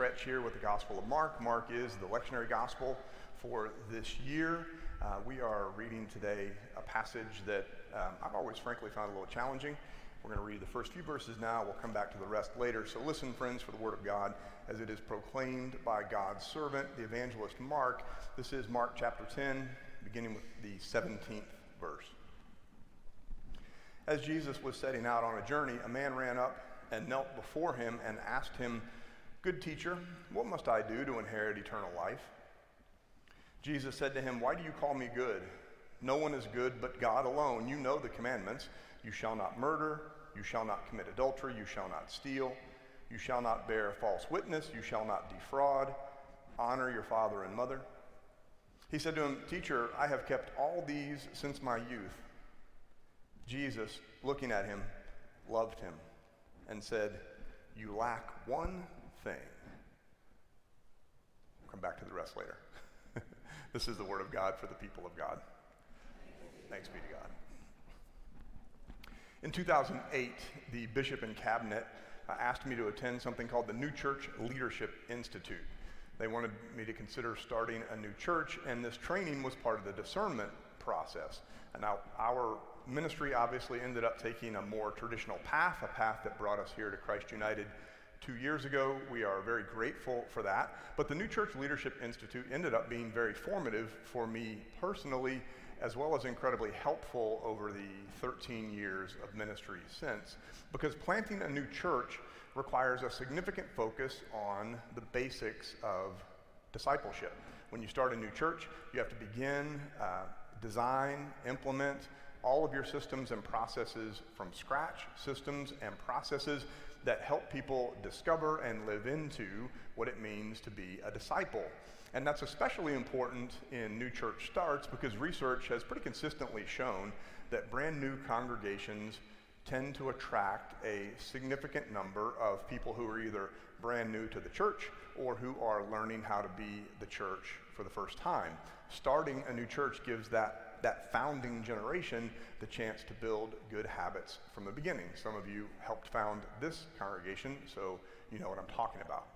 stretch here with the Gospel of Mark. Mark is the lectionary gospel for this year. Uh, we are reading today a passage that um, I've always frankly found a little challenging. We're going to read the first few verses now. We'll come back to the rest later. So listen, friends, for the word of God as it is proclaimed by God's servant, the evangelist Mark. This is Mark chapter 10, beginning with the 17th verse. As Jesus was setting out on a journey, a man ran up and knelt before him and asked him, Good teacher, what must I do to inherit eternal life? Jesus said to him, Why do you call me good? No one is good but God alone. You know the commandments. You shall not murder. You shall not commit adultery. You shall not steal. You shall not bear false witness. You shall not defraud. Honor your father and mother. He said to him, Teacher, I have kept all these since my youth. Jesus, looking at him, loved him and said, You lack one thing. We'll come back to the rest later. this is the word of God for the people of God. Thanks be to God. In 2008, the bishop and cabinet uh, asked me to attend something called the New Church Leadership Institute. They wanted me to consider starting a new church, and this training was part of the discernment process. And now, our ministry obviously ended up taking a more traditional path, a path that brought us here to Christ United two years ago. We are very grateful for that. But the New Church Leadership Institute ended up being very formative for me personally, as well as incredibly helpful over the 13 years of ministry since. Because planting a new church requires a significant focus on the basics of discipleship. When you start a new church, you have to begin, uh, design, implement, all of your systems and processes from scratch, systems and processes that help people discover and live into what it means to be a disciple. And that's especially important in new church starts because research has pretty consistently shown that brand new congregations tend to attract a significant number of people who are either brand new to the church or who are learning how to be the church for the first time. Starting a new church gives that that founding generation the chance to build good habits from the beginning. Some of you helped found this congregation, so you know what I'm talking about.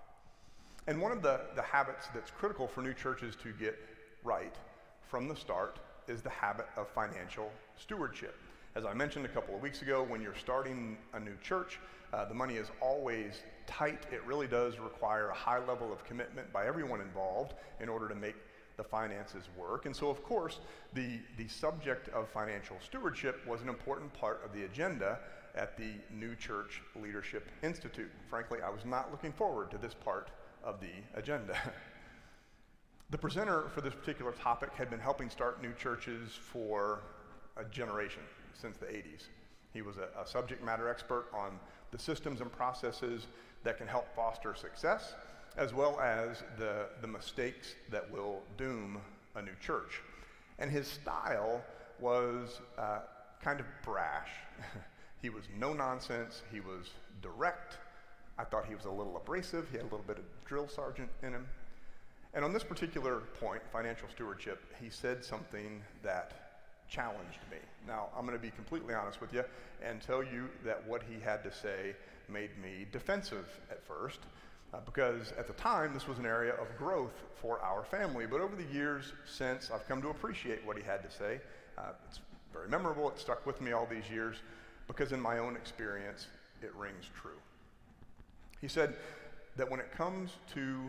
And one of the, the habits that's critical for new churches to get right from the start is the habit of financial stewardship. As I mentioned a couple of weeks ago, when you're starting a new church, uh, the money is always tight. It really does require a high level of commitment by everyone involved in order to make the finances work. And so, of course, the, the subject of financial stewardship was an important part of the agenda at the New Church Leadership Institute. Frankly, I was not looking forward to this part of the agenda. the presenter for this particular topic had been helping start new churches for a generation, since the 80s. He was a, a subject matter expert on the systems and processes that can help foster success as well as the, the mistakes that will doom a new church. And his style was uh, kind of brash. he was no nonsense, he was direct. I thought he was a little abrasive, he had a little bit of drill sergeant in him. And on this particular point, financial stewardship, he said something that challenged me. Now, I'm going to be completely honest with you and tell you that what he had to say made me defensive at first uh, because at the time this was an area of growth for our family. But over the years since, I've come to appreciate what he had to say. Uh, it's very memorable, it stuck with me all these years because in my own experience, it rings true. He said that when it comes to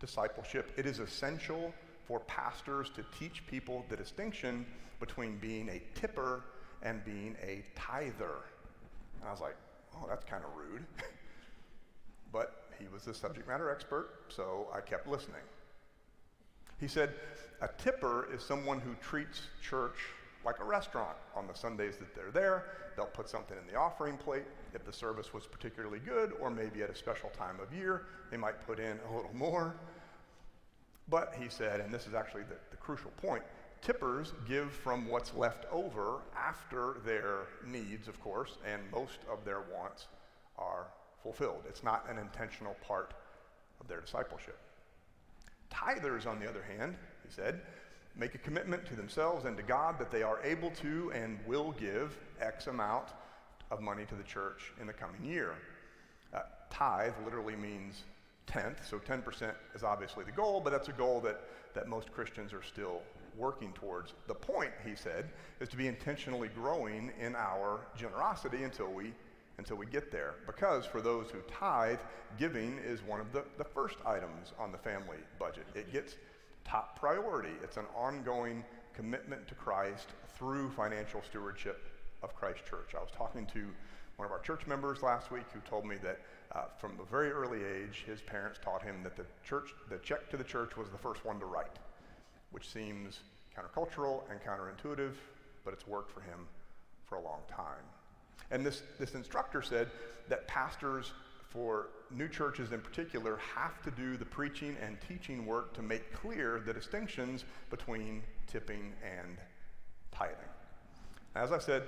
discipleship, it is essential for pastors to teach people the distinction between being a tipper and being a tither. And I was like, oh, that's kind of rude. but he was the subject matter expert, so I kept listening. He said, A tipper is someone who treats church like a restaurant. On the Sundays that they're there, they'll put something in the offering plate. If the service was particularly good, or maybe at a special time of year, they might put in a little more. But he said, and this is actually the, the crucial point tippers give from what's left over after their needs, of course, and most of their wants are fulfilled. It's not an intentional part of their discipleship. Tithers, on the other hand, he said, make a commitment to themselves and to God that they are able to and will give X amount of money to the church in the coming year. Uh, tithe literally means tenth. So 10% is obviously the goal, but that's a goal that, that most Christians are still working towards. The point, he said, is to be intentionally growing in our generosity until we until we get there. Because for those who tithe, giving is one of the, the first items on the family budget. It gets top priority. It's an ongoing commitment to Christ through financial stewardship of Christ Church. I was talking to one of our church members last week who told me that uh, from a very early age, his parents taught him that the church, the check to the church was the first one to write, which seems countercultural and counterintuitive, but it's worked for him for a long time. And this, this instructor said that pastors for new churches in particular have to do the preaching and teaching work to make clear the distinctions between tipping and tithing. As I said,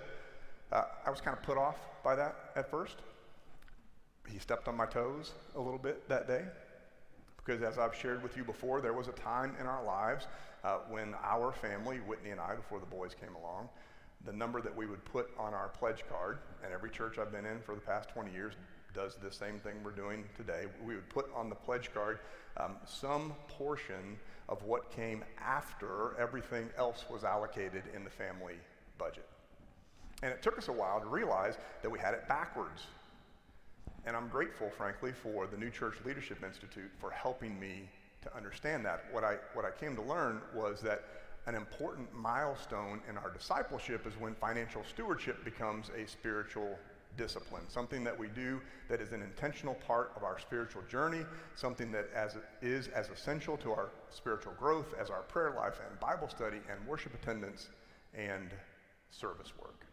uh, I was kind of put off by that at first. He stepped on my toes a little bit that day because, as I've shared with you before, there was a time in our lives uh, when our family, Whitney and I, before the boys came along, the number that we would put on our pledge card, and every church I've been in for the past 20 years does the same thing we're doing today. We would put on the pledge card um, some portion of what came after everything else was allocated in the family budget. And it took us a while to realize that we had it backwards. And I'm grateful, frankly, for the New Church Leadership Institute for helping me to understand that. What I, what I came to learn was that an important milestone in our discipleship is when financial stewardship becomes a spiritual discipline, something that we do that is an intentional part of our spiritual journey, something that as is as essential to our spiritual growth as our prayer life and Bible study and worship attendance and service work.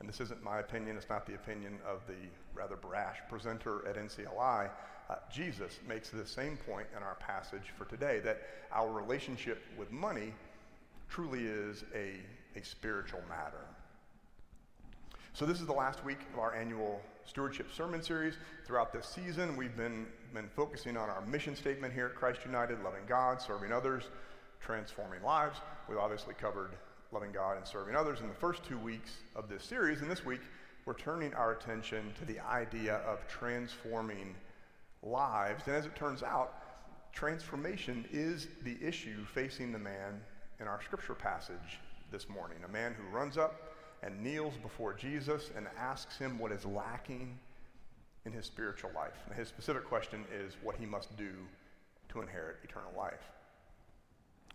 And this isn't my opinion, it's not the opinion of the rather brash presenter at NCLI. Uh, Jesus makes the same point in our passage for today that our relationship with money truly is a, a spiritual matter. So, this is the last week of our annual stewardship sermon series. Throughout this season, we've been, been focusing on our mission statement here at Christ United loving God, serving others, transforming lives. We've obviously covered loving God and serving others in the first two weeks of this series. And this week, we're turning our attention to the idea of transforming lives. And as it turns out, transformation is the issue facing the man in our scripture passage this morning. A man who runs up and kneels before Jesus and asks him what is lacking in his spiritual life. And his specific question is what he must do to inherit eternal life.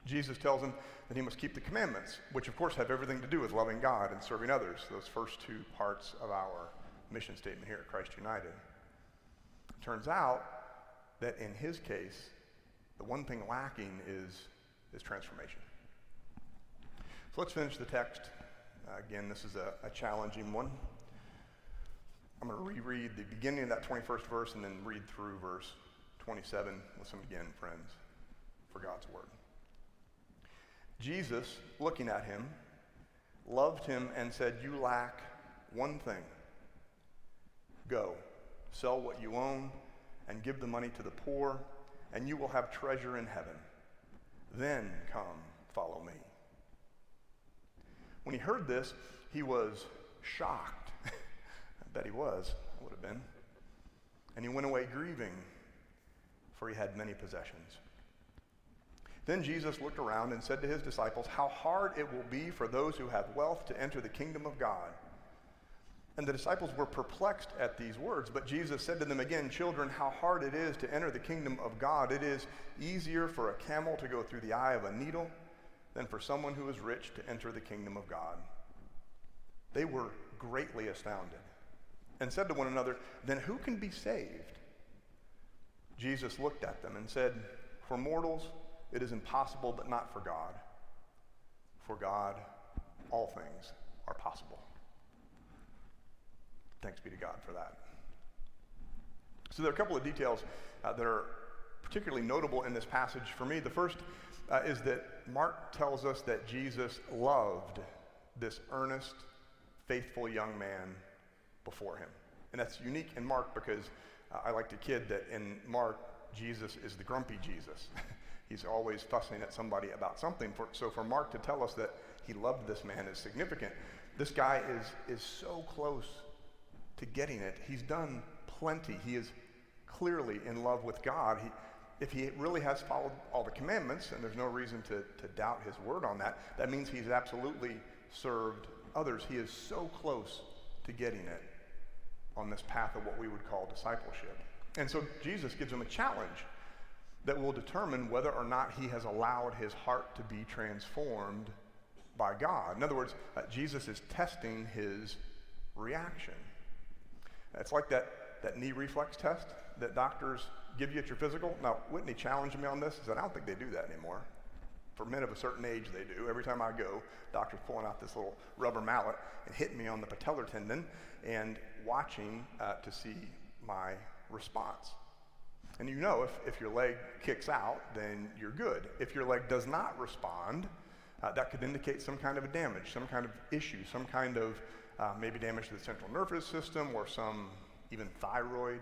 Jesus tells him that he must keep the commandments, which of course have everything to do with loving God and serving others, those first two parts of our mission statement here at Christ United. Turns out that in his case, the one thing lacking is, is transformation. So let's finish the text. Uh, again, this is a, a challenging one. I'm going to reread the beginning of that 21st verse and then read through verse 27. Listen again, friends, for God's word. Jesus, looking at him, loved him and said, You lack one thing. Go, sell what you own, and give the money to the poor, and you will have treasure in heaven. Then come, follow me. When he heard this, he was shocked. I bet he was, would have been. And he went away grieving, for he had many possessions. Then Jesus looked around and said to his disciples, How hard it will be for those who have wealth to enter the kingdom of God. And the disciples were perplexed at these words. But Jesus said to them again, Children, how hard it is to enter the kingdom of God. It is easier for a camel to go through the eye of a needle than for someone who is rich to enter the kingdom of God. They were greatly astounded and said to one another, Then who can be saved? Jesus looked at them and said, For mortals, it is impossible, but not for God. For God, all things are possible. Thanks be to God for that. So, there are a couple of details uh, that are particularly notable in this passage for me. The first uh, is that Mark tells us that Jesus loved this earnest, faithful young man before him. And that's unique in Mark because uh, I like to kid that in Mark, Jesus is the grumpy Jesus. He's always fussing at somebody about something. For, so for Mark to tell us that he loved this man is significant. This guy is, is so close to getting it. He's done plenty. He is clearly in love with God, he, if he really has followed all the commandments, and there's no reason to, to doubt his word on that, that means he's absolutely served others. He is so close to getting it on this path of what we would call discipleship. And so Jesus gives him a challenge that will determine whether or not he has allowed his heart to be transformed by God. In other words, uh, Jesus is testing his reaction. It's like that, that knee reflex test that doctors give you at your physical. Now, Whitney challenged me on this. He said, I don't think they do that anymore. For men of a certain age, they do. Every time I go, doctor's pulling out this little rubber mallet and hitting me on the patellar tendon and watching uh, to see my response. And you know if, if your leg kicks out, then you're good. If your leg does not respond, uh, that could indicate some kind of a damage, some kind of issue, some kind of uh, maybe damage to the central nervous system or some even thyroid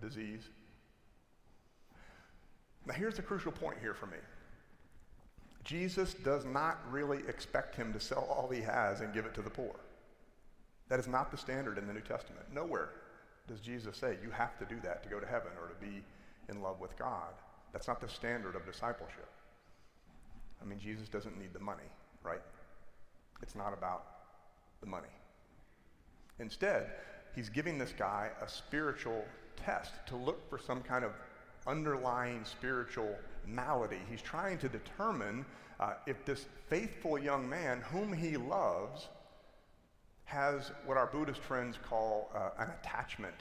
disease. Now, here's the crucial point here for me Jesus does not really expect him to sell all he has and give it to the poor. That is not the standard in the New Testament. Nowhere does Jesus say you have to do that to go to heaven or to be in love with God. That's not the standard of discipleship. I mean, Jesus doesn't need the money, right? It's not about the money. Instead, he's giving this guy a spiritual test to look for some kind of underlying spiritual malady. He's trying to determine uh, if this faithful young man, whom he loves, has what our Buddhist friends call uh, an attachment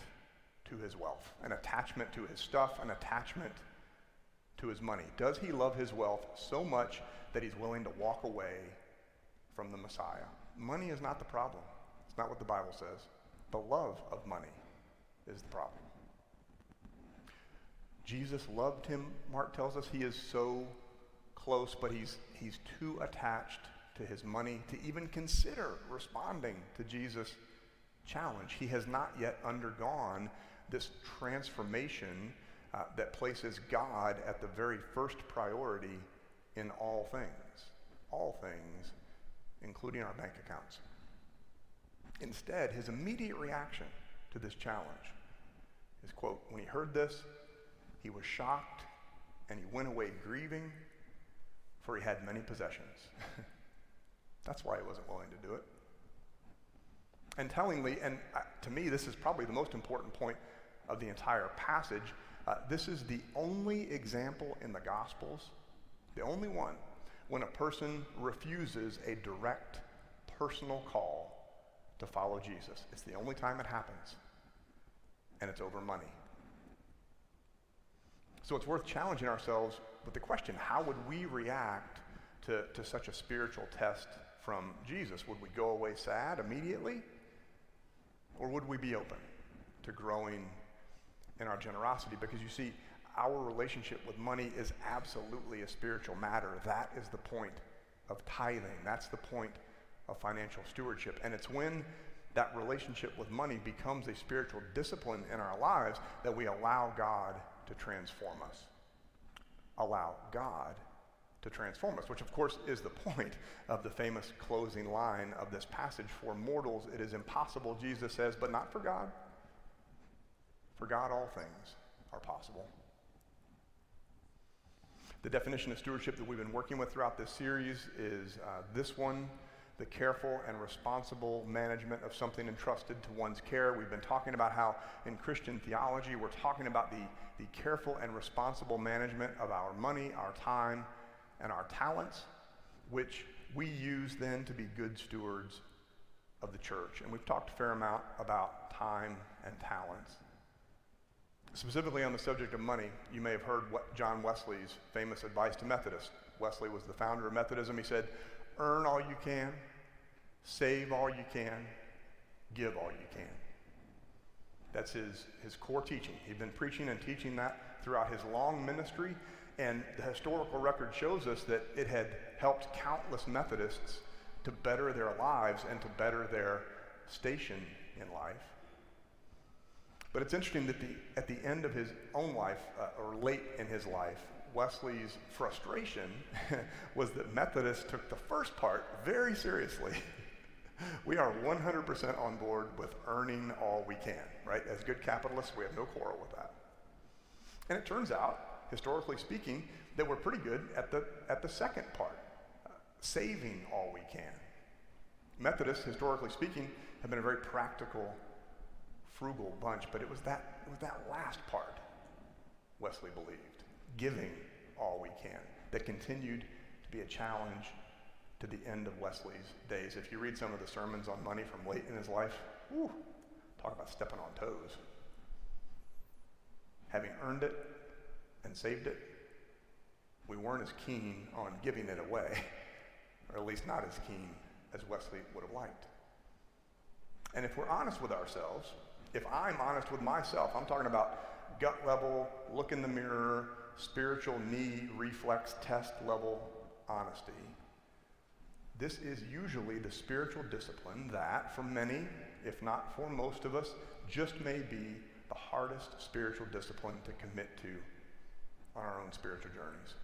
to his wealth, an attachment to his stuff, an attachment to his money. Does he love his wealth so much that he's willing to walk away from the Messiah? Money is not the problem. It's not what the Bible says. The love of money is the problem. Jesus loved him, Mark tells us. He is so close, but he's, he's too attached to his money to even consider responding to Jesus' challenge. He has not yet undergone this transformation uh, that places God at the very first priority in all things. All things, including our bank accounts. Instead, his immediate reaction to this challenge is, quote, when he heard this, he was shocked and he went away grieving, for he had many possessions. That's why he wasn't willing to do it. And tellingly, and uh, to me, this is probably the most important point of the entire passage. Uh, this is the only example in the Gospels, the only one, when a person refuses a direct personal call to follow Jesus. It's the only time it happens, and it's over money. So it's worth challenging ourselves with the question how would we react to, to such a spiritual test from Jesus? Would we go away sad immediately? Or would we be open to growing in our generosity? Because you see, our relationship with money is absolutely a spiritual matter. That is the point of tithing. That's the point of financial stewardship. And it's when that relationship with money becomes a spiritual discipline in our lives that we allow God to transform us. Allow God to transform us, which of course is the point of the famous closing line of this passage. For mortals it is impossible, Jesus says, but not for God. For God, all things are possible. The definition of stewardship that we've been working with throughout this series is uh, this one the careful and responsible management of something entrusted to one's care. We've been talking about how in Christian theology we're talking about the, the careful and responsible management of our money, our time, and our talents, which we use then to be good stewards of the church. And we've talked a fair amount about time and talents. Specifically on the subject of money, you may have heard what John Wesley's famous advice to Methodists. Wesley was the founder of Methodism. He said, earn all you can, save all you can, give all you can. That's his, his core teaching. He'd been preaching and teaching that throughout his long ministry, and the historical record shows us that it had helped countless Methodists to better their lives and to better their station in life. But it's interesting that the, at the end of his own life, uh, or late in his life, Wesley's frustration was that Methodists took the first part very seriously. we are 100% on board with earning all we can, right? As good capitalists, we have no quarrel with that. And it turns out, historically speaking, that we're pretty good at the, at the second part, uh, saving all we can. Methodists, historically speaking, have been a very practical, frugal bunch, but it was that, it was that last part Wesley believed, giving all we can, that continued to be a challenge to the end of Wesley's days. If you read some of the sermons on money from late in his life, whew, talk about stepping on toes. Having earned it and saved it, we weren't as keen on giving it away, or at least not as keen as Wesley would have liked. And if we're honest with ourselves, if I'm honest with myself, I'm talking about gut level, look in the mirror, spiritual knee reflex test level honesty. This is usually the spiritual discipline that, for many, if not for most of us, just may be the hardest spiritual discipline to commit to on our own spiritual journeys.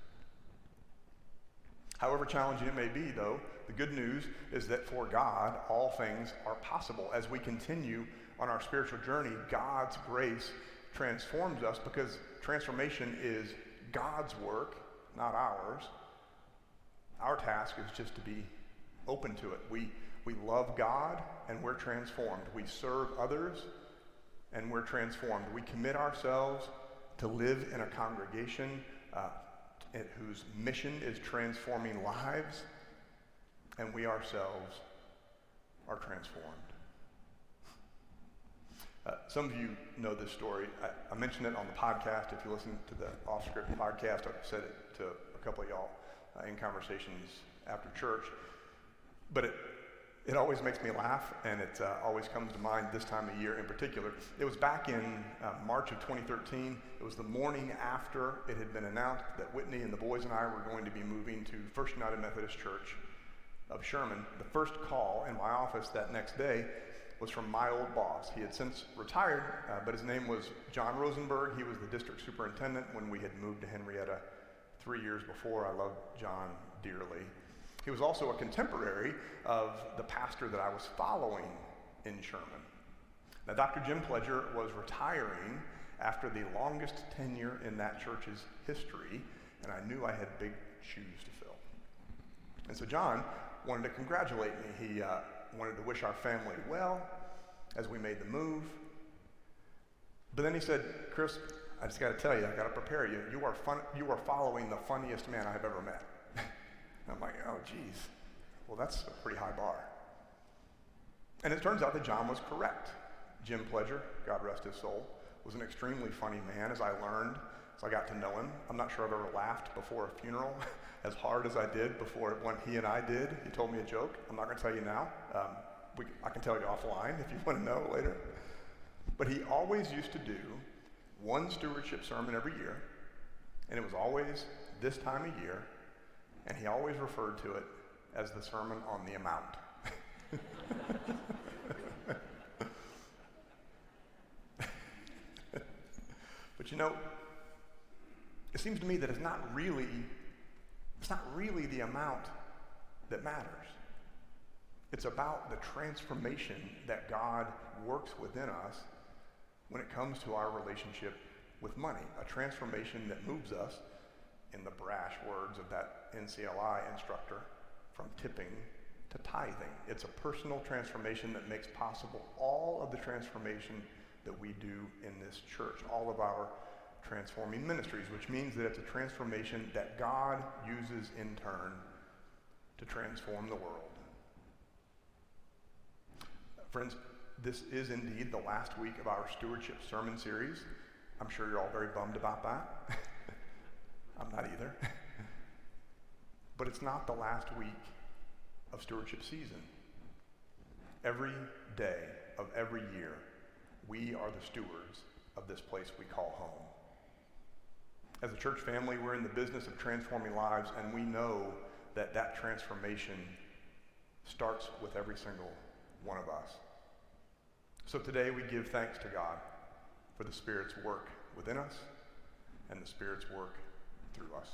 However challenging it may be, though, the good news is that for God, all things are possible. As we continue on our spiritual journey, God's grace transforms us because transformation is God's work, not ours. Our task is just to be open to it. We, we love God and we're transformed. We serve others and we're transformed. We commit ourselves to live in a congregation uh, whose mission is transforming lives, and we ourselves are transformed. Uh, some of you know this story. I, I, mentioned it on the podcast. If you listen to the off script podcast, I've said it to a couple of y'all uh, in conversations after church. But it, it always makes me laugh, and it uh, always comes to mind this time of year in particular. It was back in uh, March of 2013. It was the morning after it had been announced that Whitney and the boys and I were going to be moving to First United Methodist Church of Sherman. The first call in my office that next day was from my old boss. He had since retired, uh, but his name was John Rosenberg. He was the district superintendent when we had moved to Henrietta three years before. I loved John dearly. He was also a contemporary of the pastor that I was following in Sherman. Now, Dr. Jim Pledger was retiring after the longest tenure in that church's history, and I knew I had big shoes to fill. And so John wanted to congratulate me. He uh, wanted to wish our family well as we made the move. But then he said, Chris, I just got to tell you, I got to prepare you. You are, fun- you are following the funniest man I have ever met. I'm like, oh, geez. Well, that's a pretty high bar. And it turns out that John was correct. Jim Pledger, God rest his soul, was an extremely funny man as I learned, as I got to know him. I'm not sure I've ever laughed before a funeral as hard as I did before when he and I did. He told me a joke. I'm not going to tell you now. Um, we, I can tell you offline if you want to know later. But he always used to do one stewardship sermon every year, and it was always this time of year, and he always referred to it as the Sermon on the Amount. but you know, it seems to me that it's not really it's not really the amount that matters. It's about the transformation that God works within us when it comes to our relationship with money, a transformation that moves us in the brash words of that NCLI instructor, from tipping to tithing. It's a personal transformation that makes possible all of the transformation that we do in this church, all of our transforming ministries, which means that it's a transformation that God uses in turn to transform the world. Friends, this is indeed the last week of our stewardship sermon series. I'm sure you're all very bummed about that. I'm not either. but it's not the last week of stewardship season. Every day of every year, we are the stewards of this place we call home. As a church family, we're in the business of transforming lives, and we know that that transformation starts with every single one of us. So today we give thanks to God for the Spirit's work within us and the Spirit's work through us.